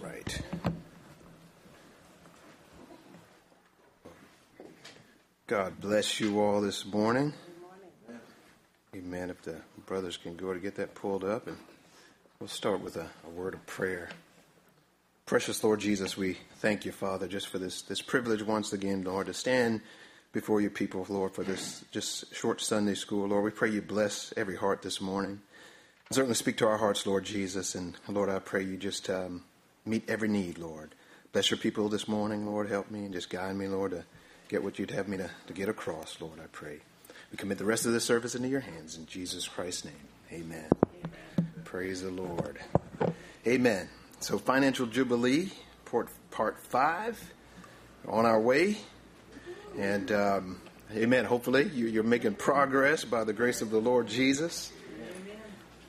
Right. God bless you all this morning. Amen. If the brothers can go to get that pulled up, and we'll start with a, a word of prayer. Precious Lord Jesus, we thank you, Father, just for this, this privilege once again, Lord, to stand before your people, Lord, for this just short Sunday school. Lord, we pray you bless every heart this morning. Certainly speak to our hearts, Lord Jesus. And Lord, I pray you just um, meet every need, Lord. Bless your people this morning, Lord. Help me and just guide me, Lord, to get what you'd have me to, to get across, Lord, I pray. We commit the rest of the service into your hands. In Jesus Christ's name, amen. amen. Praise the Lord. Amen. So, Financial Jubilee, part, part five, on our way. And, um, amen. Hopefully, you, are making progress by the grace of the Lord Jesus.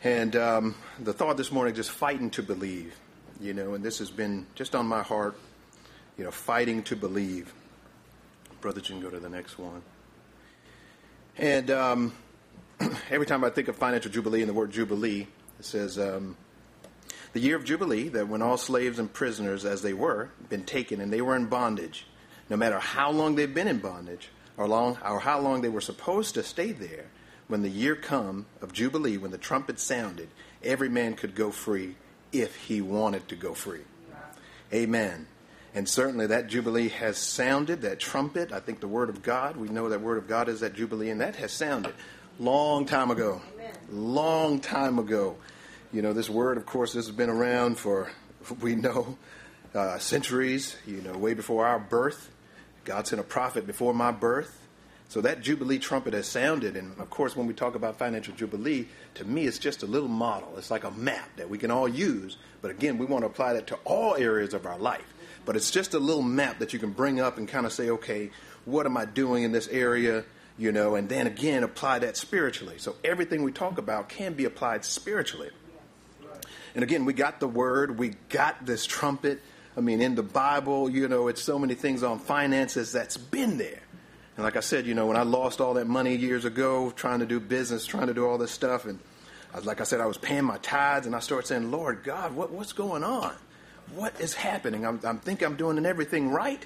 And um, the thought this morning, just fighting to believe, you know, and this has been just on my heart, you know, fighting to believe. Brother can go to the next one. And um, every time I think of financial jubilee and the word jubilee, it says, um, the year of jubilee, that when all slaves and prisoners, as they were, been taken and they were in bondage, no matter how long they've been in bondage or long or how long they were supposed to stay there, when the year come of Jubilee, when the trumpet sounded, every man could go free if he wanted to go free. Amen. And certainly that Jubilee has sounded, that trumpet. I think the Word of God, we know that Word of God is that Jubilee, and that has sounded long time ago. Amen. Long time ago. You know, this Word, of course, this has been around for, we know, uh, centuries, you know, way before our birth. God sent a prophet before my birth. So that Jubilee trumpet has sounded. And of course, when we talk about financial Jubilee, to me, it's just a little model. It's like a map that we can all use. But again, we want to apply that to all areas of our life. But it's just a little map that you can bring up and kind of say, okay, what am I doing in this area? You know, and then again, apply that spiritually. So everything we talk about can be applied spiritually. And again, we got the word, we got this trumpet. I mean, in the Bible, you know, it's so many things on finances that's been there. And like I said, you know, when I lost all that money years ago trying to do business, trying to do all this stuff, and I, like I said, I was paying my tithes, and I started saying, Lord God, what, what's going on? What is happening? I'm, I'm think I'm doing everything right,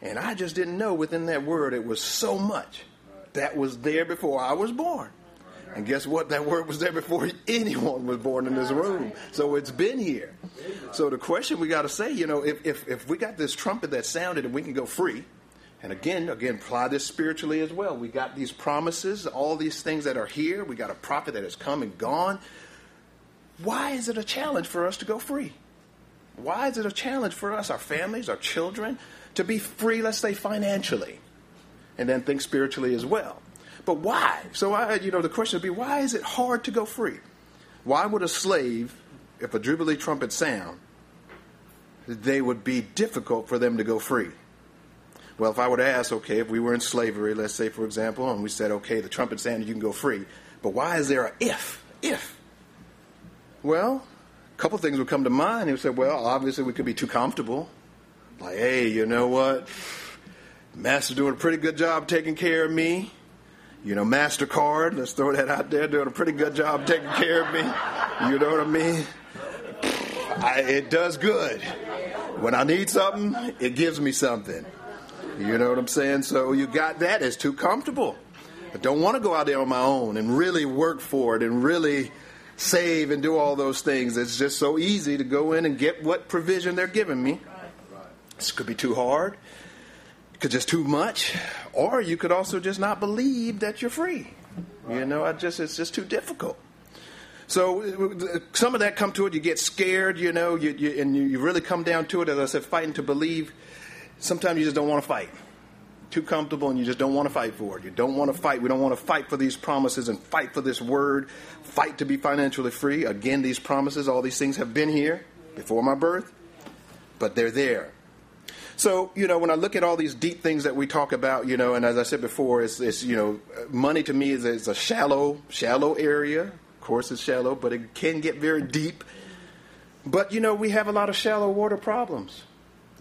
and I just didn't know within that word it was so much that was there before I was born. And guess what? That word was there before anyone was born in this room. So it's been here. So the question we got to say, you know, if, if, if we got this trumpet that sounded and we can go free, and again, again, apply this spiritually as well. We got these promises, all these things that are here. We got a prophet that has come and gone. Why is it a challenge for us to go free? Why is it a challenge for us, our families, our children, to be free, let's say financially, and then think spiritually as well? But why? So, I, you know, the question would be why is it hard to go free? Why would a slave, if a Jubilee trumpet sound, they would be difficult for them to go free? Well, if I were to ask, okay, if we were in slavery, let's say, for example, and we said, okay, the trumpet sounded, you can go free, but why is there a if? If? Well, a couple things would come to mind. He would say, well, obviously we could be too comfortable. Like, hey, you know what? Master's doing a pretty good job taking care of me. You know, MasterCard, let's throw that out there, doing a pretty good job taking care of me. You know what I mean? I, it does good. When I need something, it gives me something. You know what I'm saying? So you got that. It's too comfortable. I don't want to go out there on my own and really work for it and really save and do all those things. It's just so easy to go in and get what provision they're giving me. This could be too hard. It could just too much. Or you could also just not believe that you're free. You know, I just it's just too difficult. So uh, some of that come to it. You get scared, you know, you, you, and you, you really come down to it. As I said, fighting to believe sometimes you just don't want to fight. Too comfortable and you just don't want to fight for it. You don't want to fight. We don't want to fight for these promises and fight for this word. Fight to be financially free. Again, these promises, all these things have been here before my birth, but they're there. So, you know, when I look at all these deep things that we talk about, you know, and as I said before, it's, it's you know, money to me is, is a shallow, shallow area. Of course, it's shallow, but it can get very deep. But, you know, we have a lot of shallow water problems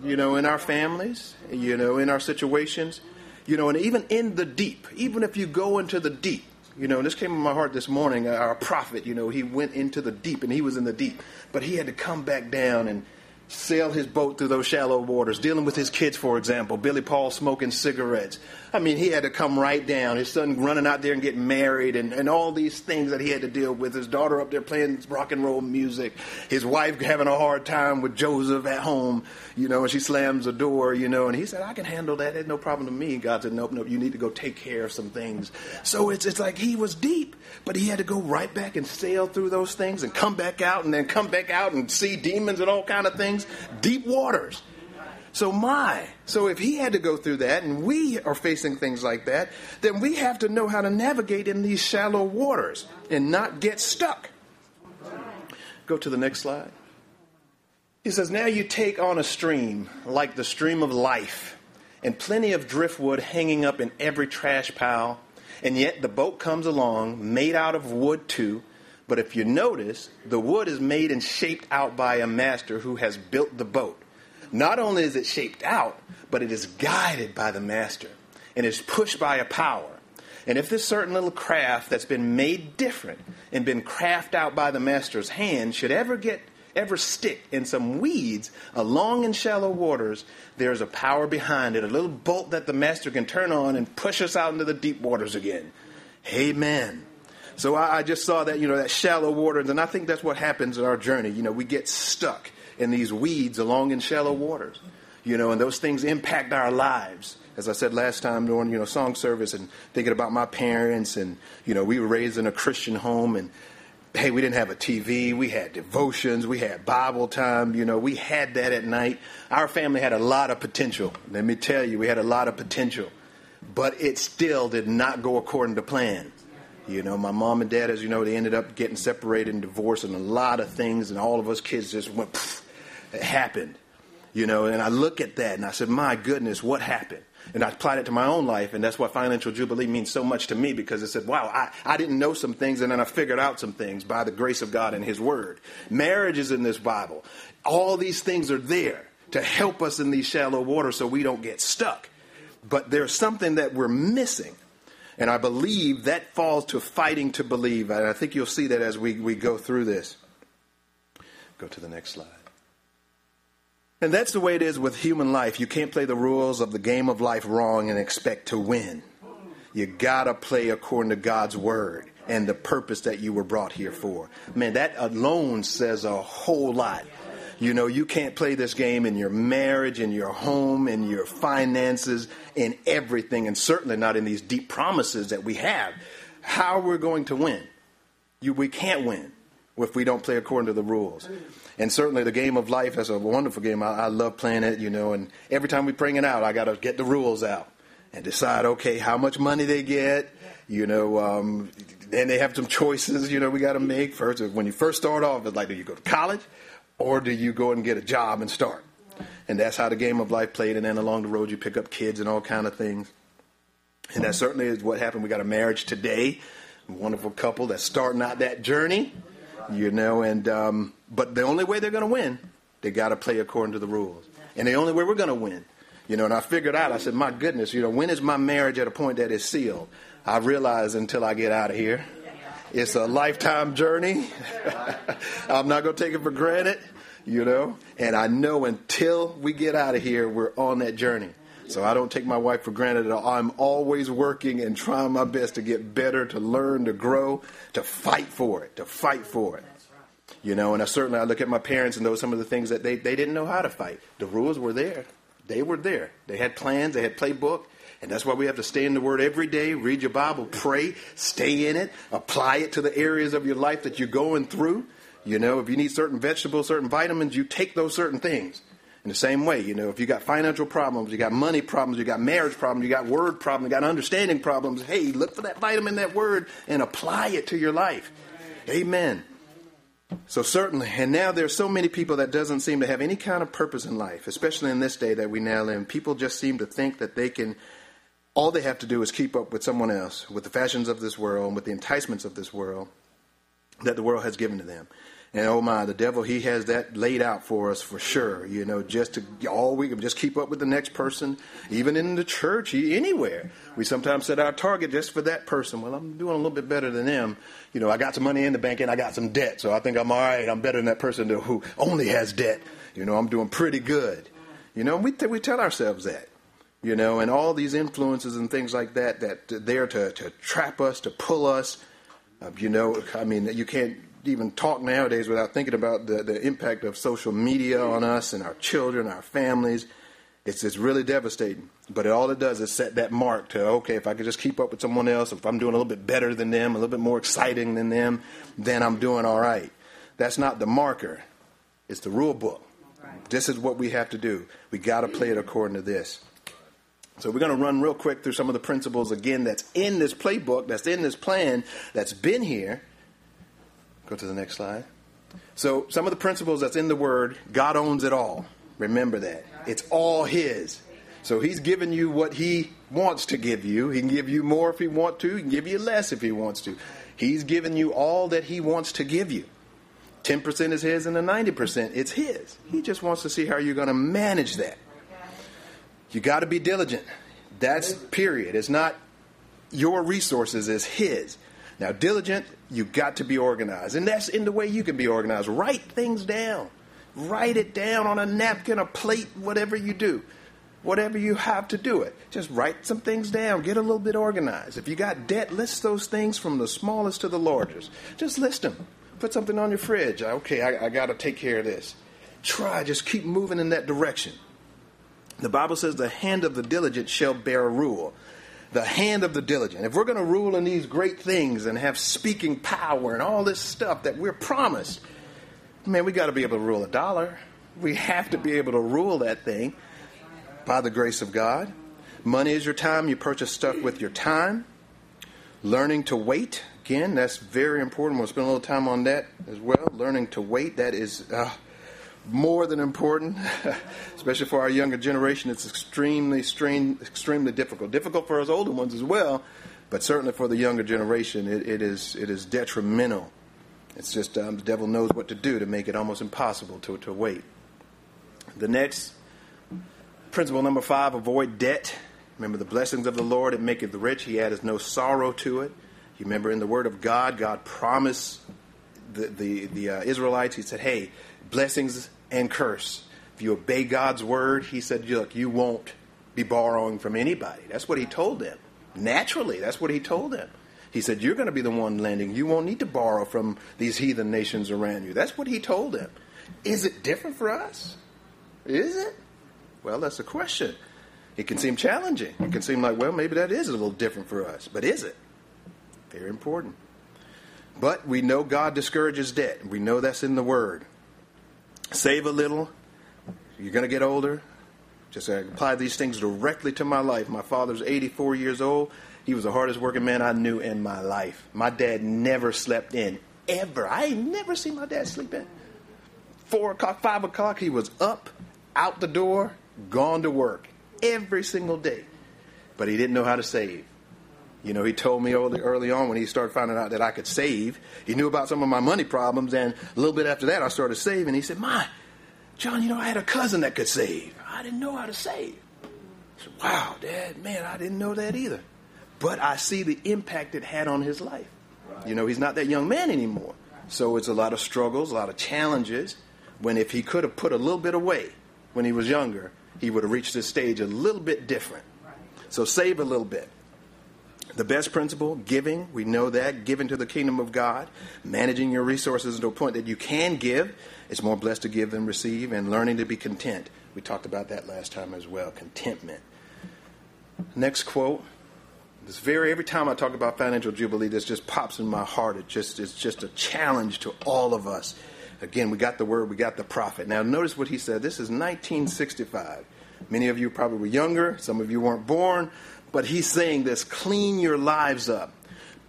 you know, in our families, you know, in our situations, you know, and even in the deep, even if you go into the deep, you know, and this came in my heart this morning. Our prophet, you know, he went into the deep and he was in the deep, but he had to come back down and sail his boat through those shallow waters, dealing with his kids, for example. Billy Paul smoking cigarettes. I mean, he had to come right down. His son running out there and getting married, and, and all these things that he had to deal with. His daughter up there playing rock and roll music. His wife having a hard time with Joseph at home, you know, and she slams the door, you know, and he said, I can handle that. There's no problem to me. God said, Nope, nope, you need to go take care of some things. So it's, it's like he was deep, but he had to go right back and sail through those things and come back out and then come back out and see demons and all kind of things. Deep waters. So my, so if he had to go through that and we are facing things like that, then we have to know how to navigate in these shallow waters and not get stuck. Go to the next slide. He says, Now you take on a stream like the stream of life, and plenty of driftwood hanging up in every trash pile, and yet the boat comes along, made out of wood too. But if you notice, the wood is made and shaped out by a master who has built the boat. Not only is it shaped out, but it is guided by the master and is pushed by a power. And if this certain little craft that's been made different and been crafted out by the master's hand should ever get ever stick in some weeds along in shallow waters, there's a power behind it, a little bolt that the master can turn on and push us out into the deep waters again. Amen. So I, I just saw that, you know, that shallow waters, and I think that's what happens in our journey. You know, we get stuck in these weeds along in shallow waters. You know, and those things impact our lives. As I said last time during, you know, song service and thinking about my parents and, you know, we were raised in a Christian home and hey, we didn't have a TV. We had devotions. We had Bible time. You know, we had that at night. Our family had a lot of potential. Let me tell you, we had a lot of potential. But it still did not go according to plan. You know, my mom and dad, as you know, they ended up getting separated and divorced and a lot of things, and all of us kids just went, pfft, it happened. You know, and I look at that and I said, my goodness, what happened? And I applied it to my own life, and that's why financial jubilee means so much to me because it said, wow, I, I didn't know some things, and then I figured out some things by the grace of God and His Word. Marriage is in this Bible. All these things are there to help us in these shallow waters so we don't get stuck. But there's something that we're missing. And I believe that falls to fighting to believe. And I think you'll see that as we, we go through this. Go to the next slide. And that's the way it is with human life. You can't play the rules of the game of life wrong and expect to win. You gotta play according to God's word and the purpose that you were brought here for. Man, that alone says a whole lot. You know, you can't play this game in your marriage, in your home, in your finances, in everything, and certainly not in these deep promises that we have. How we're going to win? You, we can't win if we don't play according to the rules. And certainly the game of life is a wonderful game. I, I love playing it, you know, and every time we bring it out, I got to get the rules out and decide, okay, how much money they get, you know, um, then they have some choices, you know, we got to make. First, when you first start off, it's like, do you go to college or do you go and get a job and start? And that's how the game of life played. And then along the road, you pick up kids and all kind of things. And that certainly is what happened. We got a marriage today, a wonderful couple that's starting out that journey you know. And um, but the only way they're going to win, they got to play according to the rules, and the only way we're going to win, you know. And I figured out, I said, my goodness, you know, when is my marriage at a point that is sealed? I realize until I get out of here, it's a lifetime journey. I'm not going to take it for granted, you know. And I know until we get out of here, we're on that journey. So I don't take my wife for granted at all. I'm always working and trying my best to get better, to learn, to grow, to fight for it, to fight for it. You know, and I certainly I look at my parents and those some of the things that they, they didn't know how to fight. The rules were there. They were there. They had plans, they had playbook, and that's why we have to stay in the Word every day, read your Bible, pray, stay in it, apply it to the areas of your life that you're going through. You know, if you need certain vegetables, certain vitamins, you take those certain things. In the same way, you know, if you got financial problems, you got money problems, you got marriage problems, you got word problems, you got understanding problems, hey, look for that vitamin, that word, and apply it to your life. Amen. So certainly, and now there's so many people that doesn't seem to have any kind of purpose in life, especially in this day that we now live. People just seem to think that they can all they have to do is keep up with someone else, with the fashions of this world, and with the enticements of this world that the world has given to them. And oh my, the devil, he has that laid out for us for sure. You know, just to all we can just keep up with the next person, even in the church, anywhere. We sometimes set our target just for that person. Well, I'm doing a little bit better than them. You know, I got some money in the bank and I got some debt, so I think I'm all right. I'm better than that person who only has debt. You know, I'm doing pretty good. You know, we, we tell ourselves that. You know, and all these influences and things like that that there to, to trap us, to pull us. Uh, you know, I mean, you can't even talk nowadays without thinking about the, the impact of social media on us and our children, our families. It's, it's really devastating. But it, all it does is set that mark to, okay, if I could just keep up with someone else, if I'm doing a little bit better than them, a little bit more exciting than them, then I'm doing all right. That's not the marker, it's the rule book. Right. This is what we have to do. We got to play it according to this. So we're going to run real quick through some of the principles again that's in this playbook, that's in this plan, that's been here Go to the next slide. So, some of the principles that's in the Word, God owns it all. Remember that. It's all His. So, He's given you what He wants to give you. He can give you more if He wants to, He can give you less if He wants to. He's given you all that He wants to give you. 10% is His and the 90% it's His. He just wants to see how you're going to manage that. You got to be diligent. That's period. It's not your resources, it's His. Now, diligent, you got to be organized. And that's in the way you can be organized. Write things down. Write it down on a napkin, a plate, whatever you do. Whatever you have to do it. Just write some things down. Get a little bit organized. If you got debt, list those things from the smallest to the largest. Just list them. Put something on your fridge. Okay, I, I got to take care of this. Try, just keep moving in that direction. The Bible says the hand of the diligent shall bear rule the hand of the diligent, if we're going to rule in these great things and have speaking power and all this stuff that we're promised, man, we got to be able to rule a dollar. We have to be able to rule that thing by the grace of God. Money is your time. You purchase stuff with your time. Learning to wait, again, that's very important. We'll spend a little time on that as well. Learning to wait, that is. Uh, more than important, especially for our younger generation. It's extremely, strain, extremely difficult. Difficult for us older ones as well, but certainly for the younger generation, it, it is it is detrimental. It's just um, the devil knows what to do to make it almost impossible to to wait. The next principle number five: avoid debt. Remember the blessings of the Lord; it maketh rich. He addeth no sorrow to it. You remember in the Word of God, God promised the the, the uh, Israelites. He said, "Hey." Blessings and curse. If you obey God's word, he said, look, you won't be borrowing from anybody. That's what he told them. Naturally, that's what he told them. He said, You're going to be the one lending. You won't need to borrow from these heathen nations around you. That's what he told them. Is it different for us? Is it? Well, that's a question. It can seem challenging. It can seem like, well, maybe that is a little different for us. But is it? Very important. But we know God discourages debt. We know that's in the Word save a little. You're going to get older. Just uh, apply these things directly to my life. My father's 84 years old. He was the hardest working man I knew in my life. My dad never slept in, ever. I ain't never seen my dad sleep in. Four o'clock, five o'clock, he was up, out the door, gone to work every single day. But he didn't know how to save. You know, he told me early, early on when he started finding out that I could save. He knew about some of my money problems, and a little bit after that, I started saving. He said, "My, John, you know, I had a cousin that could save. I didn't know how to save." I said, "Wow, Dad, man, I didn't know that either." But I see the impact it had on his life. Right. You know, he's not that young man anymore, so it's a lot of struggles, a lot of challenges. When if he could have put a little bit away when he was younger, he would have reached this stage a little bit different. So save a little bit. The best principle, giving, we know that, giving to the kingdom of God, managing your resources to a point that you can give. It's more blessed to give than receive, and learning to be content. We talked about that last time as well contentment. Next quote. This very every time I talk about financial jubilee, this just pops in my heart. It just it's just a challenge to all of us. Again, we got the word, we got the prophet. Now notice what he said. This is 1965. Many of you probably were younger, some of you weren't born, but he's saying this clean your lives up,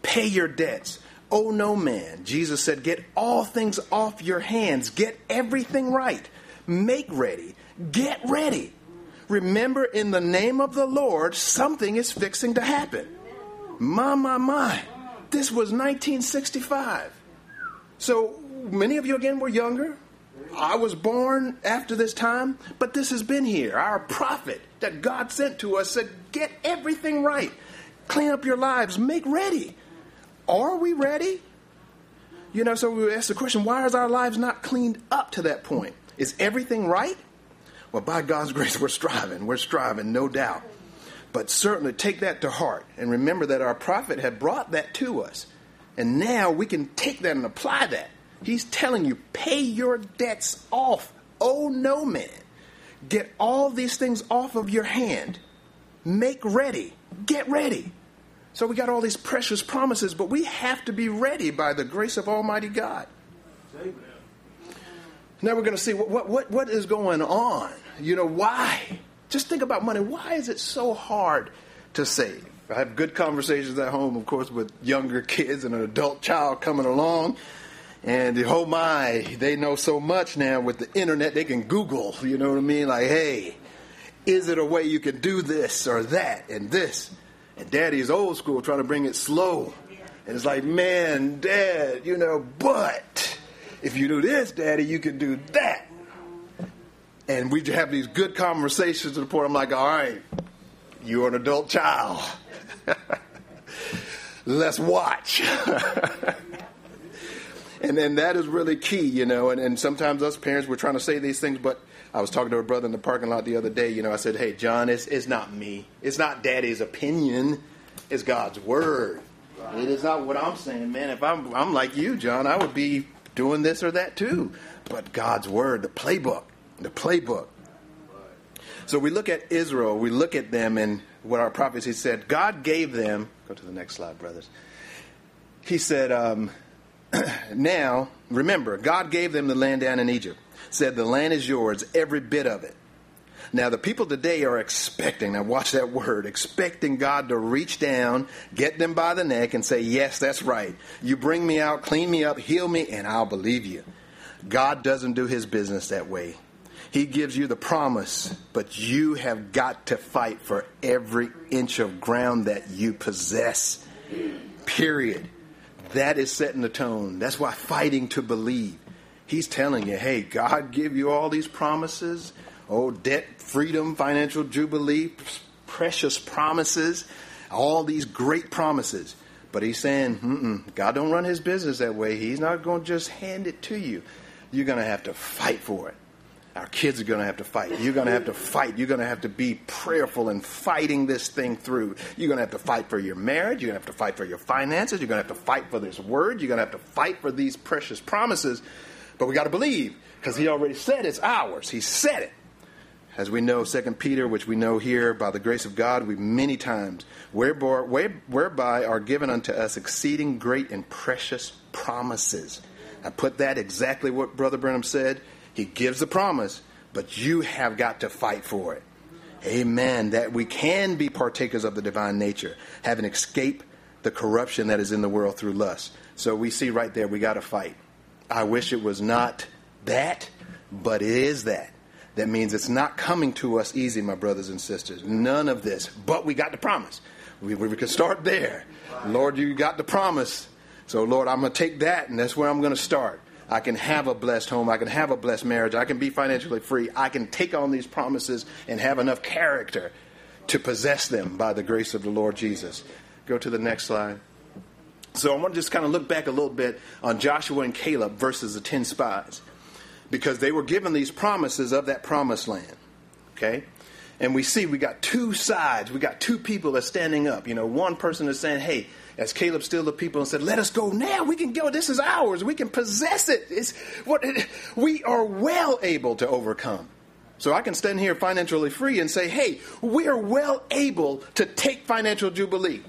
pay your debts. Oh no, man. Jesus said, get all things off your hands, get everything right, make ready, get ready. Remember, in the name of the Lord, something is fixing to happen. My, my, my. This was 1965. So, many of you again were younger. I was born after this time, but this has been here. Our prophet that God sent to us said, Get everything right. Clean up your lives. Make ready. Are we ready? You know, so we ask the question why is our lives not cleaned up to that point? Is everything right? Well, by God's grace, we're striving. We're striving, no doubt. But certainly take that to heart and remember that our prophet had brought that to us. And now we can take that and apply that. He's telling you, pay your debts off. Oh, no, man. Get all these things off of your hand. Make ready. Get ready. So we got all these precious promises, but we have to be ready by the grace of Almighty God. Amen. Now we're going to see what, what, what is going on. You know, why? Just think about money. Why is it so hard to save? I have good conversations at home, of course, with younger kids and an adult child coming along. And oh my, they know so much now with the internet, they can Google, you know what I mean? Like, hey, is it a way you can do this or that and this? And daddy's old school trying to bring it slow. And it's like, man, dad, you know, but if you do this, daddy, you can do that. And we have these good conversations to the point I'm like, all right, you're an adult child. Let's watch. and then that is really key, you know. And, and sometimes us parents, we're trying to say these things, but I was talking to a brother in the parking lot the other day. You know, I said, "Hey, John, it's, it's not me. It's not Daddy's opinion. It's God's word. It is not what I'm saying, man. If I'm I'm like you, John, I would be doing this or that too. But God's word, the playbook, the playbook. So we look at Israel. We look at them, and what our prophecy said. God gave them. Go to the next slide, brothers. He said, um, "Now remember, God gave them the land down in Egypt." said, The land is yours, every bit of it. Now, the people today are expecting, now watch that word, expecting God to reach down, get them by the neck, and say, Yes, that's right. You bring me out, clean me up, heal me, and I'll believe you. God doesn't do his business that way. He gives you the promise, but you have got to fight for every inch of ground that you possess. Period. That is setting the tone. That's why fighting to believe. He's telling you, hey, God give you all these promises. Oh, debt freedom, financial jubilee, precious promises, all these great promises. But he's saying, God don't run his business that way. He's not going to just hand it to you. You're going to have to fight for it. Our kids are going to have to fight. You're going to have to fight. You're going to have to be prayerful and fighting this thing through. You're going to have to fight for your marriage. You're going to have to fight for your finances. You're going to have to fight for this word. You're going to have to fight for these precious promises but we got to believe because he already said it's ours. He said it. As we know, Second Peter, which we know here by the grace of God, we many times, whereby, whereby are given unto us exceeding great and precious promises. I put that exactly what Brother Branham said. He gives the promise, but you have got to fight for it. Amen. That we can be partakers of the divine nature, having escaped the corruption that is in the world through lust. So we see right there, we got to fight. I wish it was not that, but it is that. That means it's not coming to us easy, my brothers and sisters. None of this. But we got the promise. We, we can start there. Lord, you got the promise. So, Lord, I'm going to take that, and that's where I'm going to start. I can have a blessed home. I can have a blessed marriage. I can be financially free. I can take on these promises and have enough character to possess them by the grace of the Lord Jesus. Go to the next slide. So I want to just kind of look back a little bit on Joshua and Caleb versus the 10 spies because they were given these promises of that promised land. Okay? And we see we got two sides. We got two people that are standing up. You know, one person is saying, hey, as Caleb still the people and said, let us go now. We can go. This is ours. We can possess it. It's what we are well able to overcome. So I can stand here financially free and say, hey, we are well able to take financial jubilee.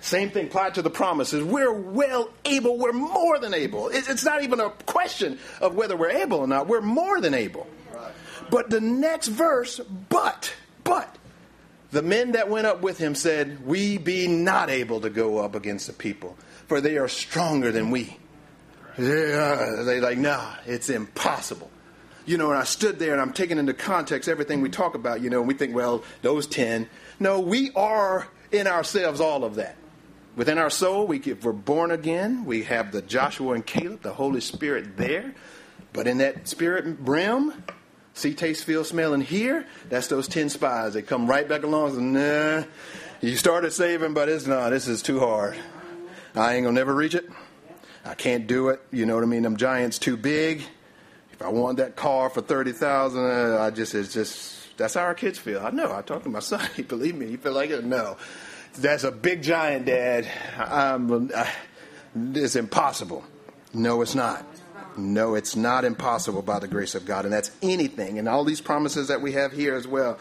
Same thing applied to the promises. We're well able. We're more than able. It's not even a question of whether we're able or not. We're more than able. But the next verse, but, but, the men that went up with him said, We be not able to go up against the people, for they are stronger than we. They're, they like, nah, it's impossible. You know, and I stood there and I'm taking into context everything we talk about, you know, and we think, well, those 10. No, we are in ourselves all of that. Within our soul, we, if we're born again, we have the Joshua and Caleb, the Holy Spirit there. But in that spirit realm, see, taste, feel, smell, and hear, that's those 10 spies. They come right back along and, nah, you started saving, but it's not. This is too hard. I ain't to never reach it. I can't do it. You know what I mean? Them giants too big. If I want that car for 30000 uh, I just, it's just, that's how our kids feel. I know. I talked to my son. He believe me. He feel like it? No. That's a big giant, Dad. I'm, I, it's impossible. No, it's not. No, it's not impossible by the grace of God. And that's anything. And all these promises that we have here as well.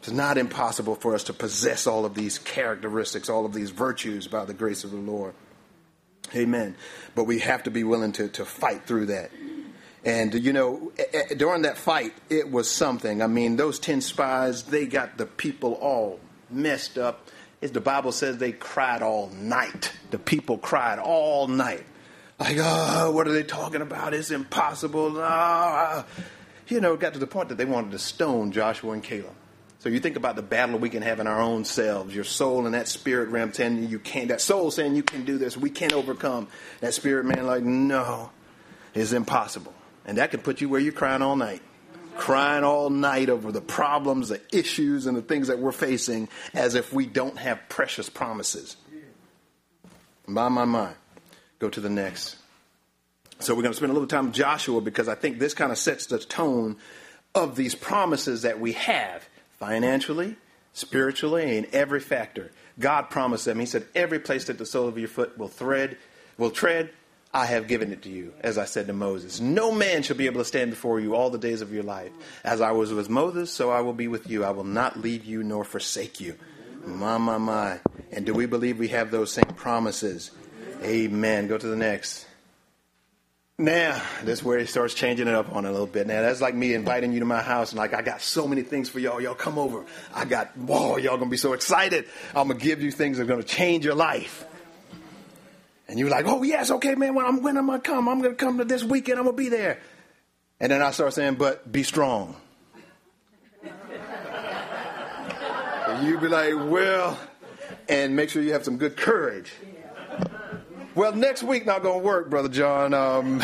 It's not impossible for us to possess all of these characteristics, all of these virtues by the grace of the Lord. Amen. But we have to be willing to, to fight through that. And, you know, during that fight, it was something. I mean, those 10 spies, they got the people all messed up the Bible says they cried all night. The people cried all night. Like, oh, what are they talking about? It's impossible. Oh. You know, it got to the point that they wanted to stone Joshua and Caleb. So you think about the battle we can have in our own selves. Your soul and that spirit realm telling you can't. That soul saying you can do this. We can't overcome. That spirit man like, no, it's impossible. And that can put you where you're crying all night crying all night over the problems, the issues, and the things that we're facing as if we don't have precious promises. My, my, my. Go to the next. So we're going to spend a little time with Joshua because I think this kind of sets the tone of these promises that we have financially, spiritually, in every factor. God promised them. He said, Every place that the sole of your foot will thread, will tread, I have given it to you, as I said to Moses. No man shall be able to stand before you all the days of your life. As I was with Moses, so I will be with you. I will not leave you nor forsake you. My, my, my. And do we believe we have those same promises? Amen. Go to the next. Now, this is where he starts changing it up on a little bit. Now, that's like me inviting you to my house and like, I got so many things for y'all. Y'all come over. I got, whoa, y'all gonna be so excited. I'm gonna give you things that are gonna change your life. And you're like, oh, yes, okay, man, when I'm, when going to come, I'm to come to this weekend, I'm to be there. And then I start saying, but be strong. you'd be like, well, and make sure you have some good courage. Well, next week not going to work, Brother John. Um,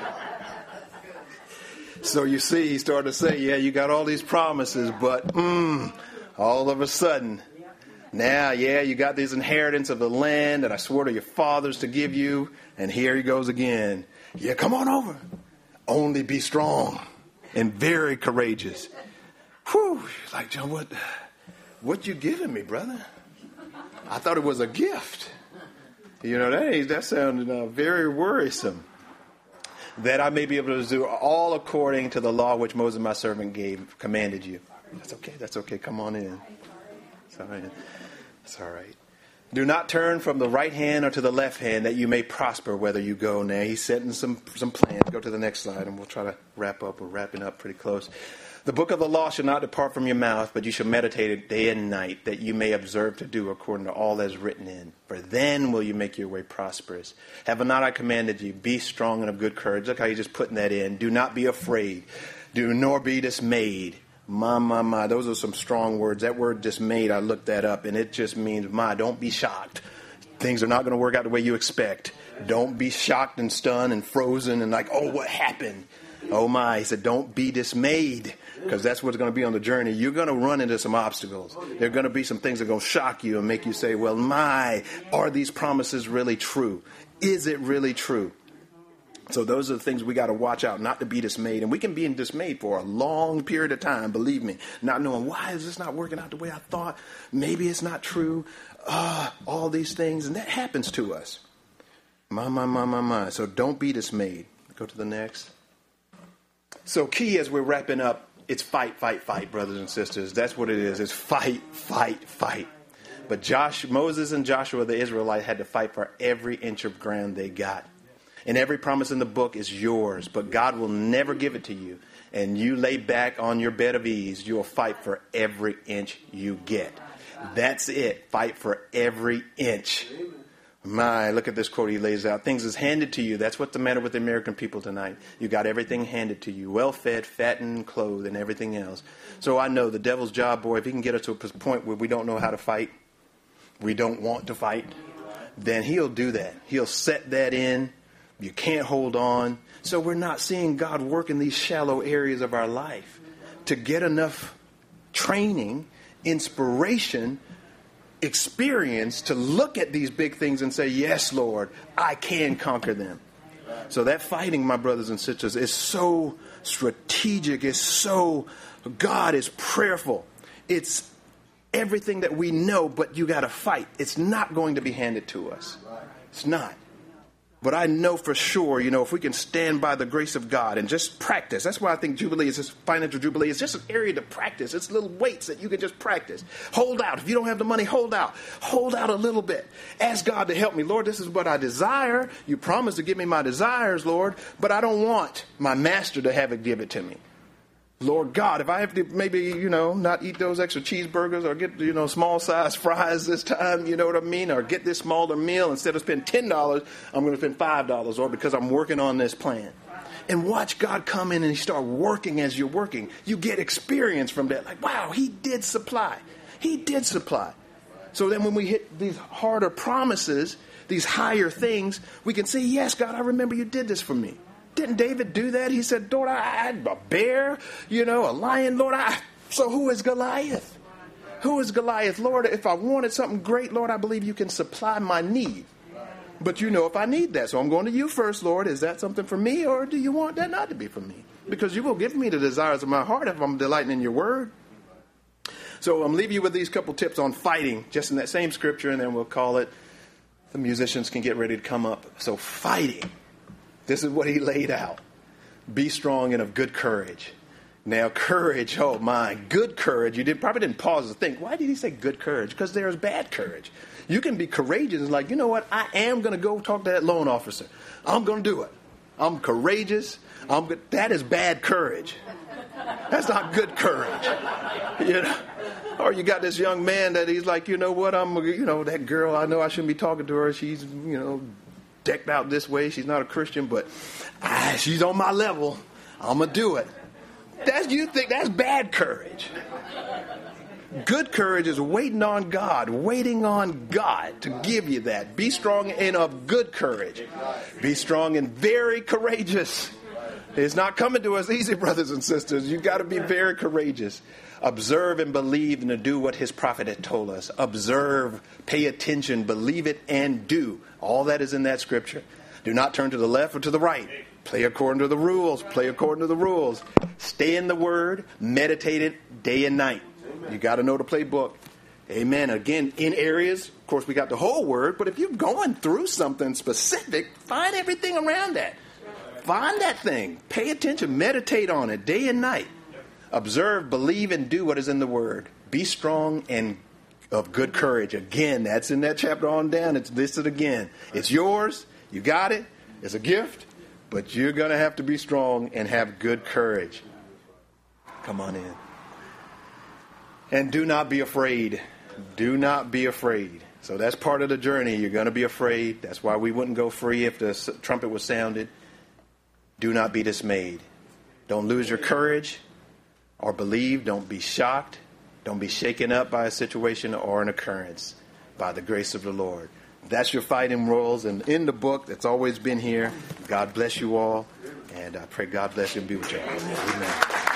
so you see, he started to say, yeah, you got all these promises, but mm, all of a sudden, now, yeah, you got this inheritance of the land that I swore to your fathers to give you, and here he goes again. Yeah, come on over. Only be strong and very courageous. Whew, like John, what, what you giving me, brother? I thought it was a gift. You know that that sounded uh, very worrisome. That I may be able to do all according to the law which Moses my servant gave commanded you. That's okay. That's okay. Come on in. Sorry. It's all right. Do not turn from the right hand or to the left hand that you may prosper whether you go. Now, he's setting some, some plans. Go to the next slide and we'll try to wrap up. We're wrapping up pretty close. The book of the law shall not depart from your mouth, but you shall meditate it day and night, that you may observe to do according to all that is written in. For then will you make your way prosperous. Have not I commanded you? Be strong and of good courage. Look how he's just putting that in. Do not be afraid. Do nor be dismayed. My, my, my. Those are some strong words. That word dismayed, I looked that up, and it just means, my, don't be shocked. Things are not going to work out the way you expect. Don't be shocked and stunned and frozen and like, oh, what happened? Oh, my. He said, don't be dismayed because that's what's going to be on the journey. You're going to run into some obstacles. There are going to be some things that are going to shock you and make you say, well, my, are these promises really true? Is it really true? So those are the things we got to watch out, not to be dismayed. And we can be in dismayed for a long period of time, believe me, not knowing why is this not working out the way I thought. Maybe it's not true. Uh, all these things, and that happens to us. My, my, my, my, my. So don't be dismayed. Go to the next. So key as we're wrapping up, it's fight, fight, fight, brothers and sisters. That's what it is. It's fight, fight, fight. But Josh, Moses and Joshua, the Israelite, had to fight for every inch of ground they got. And every promise in the book is yours, but God will never give it to you. And you lay back on your bed of ease, you'll fight for every inch you get. That's it. Fight for every inch. My, look at this quote he lays out. Things is handed to you. That's what's the matter with the American people tonight. You got everything handed to you. Well fed, fattened, clothed, and everything else. So I know the devil's job, boy, if he can get us to a point where we don't know how to fight, we don't want to fight, then He'll do that. He'll set that in. You can't hold on. So we're not seeing God work in these shallow areas of our life to get enough training, inspiration, experience to look at these big things and say, Yes, Lord, I can conquer them. So that fighting, my brothers and sisters, is so strategic, it's so, God is prayerful. It's everything that we know, but you got to fight. It's not going to be handed to us. It's not. But I know for sure, you know, if we can stand by the grace of God and just practice, that's why I think Jubilee is this financial Jubilee. It's just an area to practice. It's little weights that you can just practice. Hold out. If you don't have the money, hold out. Hold out a little bit. Ask God to help me. Lord, this is what I desire. You promised to give me my desires, Lord, but I don't want my master to have it give it to me. Lord God, if I have to maybe, you know, not eat those extra cheeseburgers or get, you know, small size fries this time, you know what I mean? Or get this smaller meal instead of spend $10, I'm going to spend $5 or because I'm working on this plan. And watch God come in and start working as you're working. You get experience from that. Like, wow, He did supply. He did supply. So then when we hit these harder promises, these higher things, we can say, yes, God, I remember you did this for me. Didn't David do that? He said, Lord, I had a bear, you know, a lion, Lord. I... So who is Goliath? Who is Goliath? Lord, if I wanted something great, Lord, I believe you can supply my need. But you know if I need that. So I'm going to you first, Lord. Is that something for me, or do you want that not to be for me? Because you will give me the desires of my heart if I'm delighting in your word. So I'm leaving you with these couple tips on fighting, just in that same scripture, and then we'll call it. The musicians can get ready to come up. So fighting. This is what he laid out. Be strong and of good courage. Now, courage, oh my, good courage. You did, probably didn't pause to think, why did he say good courage? Because there's bad courage. You can be courageous like, you know what? I am going to go talk to that loan officer. I'm going to do it. I'm courageous. I'm. That is bad courage. That's not good courage. You know? Or you got this young man that he's like, you know what? I'm, you know, that girl. I know I shouldn't be talking to her. She's, you know, decked out this way. She's not a Christian, but ah, she's on my level. I'm gonna do it. That's you think that's bad courage. Good courage is waiting on God, waiting on God to give you that. Be strong and of good courage. Be strong and very courageous. It's not coming to us easy, brothers and sisters. You've got to be very courageous. Observe and believe and to do what his prophet had told us. Observe, pay attention, believe it, and do. All that is in that scripture. Do not turn to the left or to the right. Play according to the rules. Play according to the rules. Stay in the word. Meditate it day and night. You got to know the playbook. Amen. Again, in areas, of course, we got the whole word, but if you're going through something specific, find everything around that. Find that thing. Pay attention. Meditate on it day and night. Observe, believe, and do what is in the word. Be strong and of good courage. Again, that's in that chapter on down. It's listed again. It's yours. You got it. It's a gift. But you're going to have to be strong and have good courage. Come on in. And do not be afraid. Do not be afraid. So that's part of the journey. You're going to be afraid. That's why we wouldn't go free if the trumpet was sounded. Do not be dismayed. Don't lose your courage or believe. Don't be shocked. Don't be shaken up by a situation or an occurrence by the grace of the Lord. That's your fighting roles. And in the book that's always been here, God bless you all. And I pray God bless you and be with you. Amen.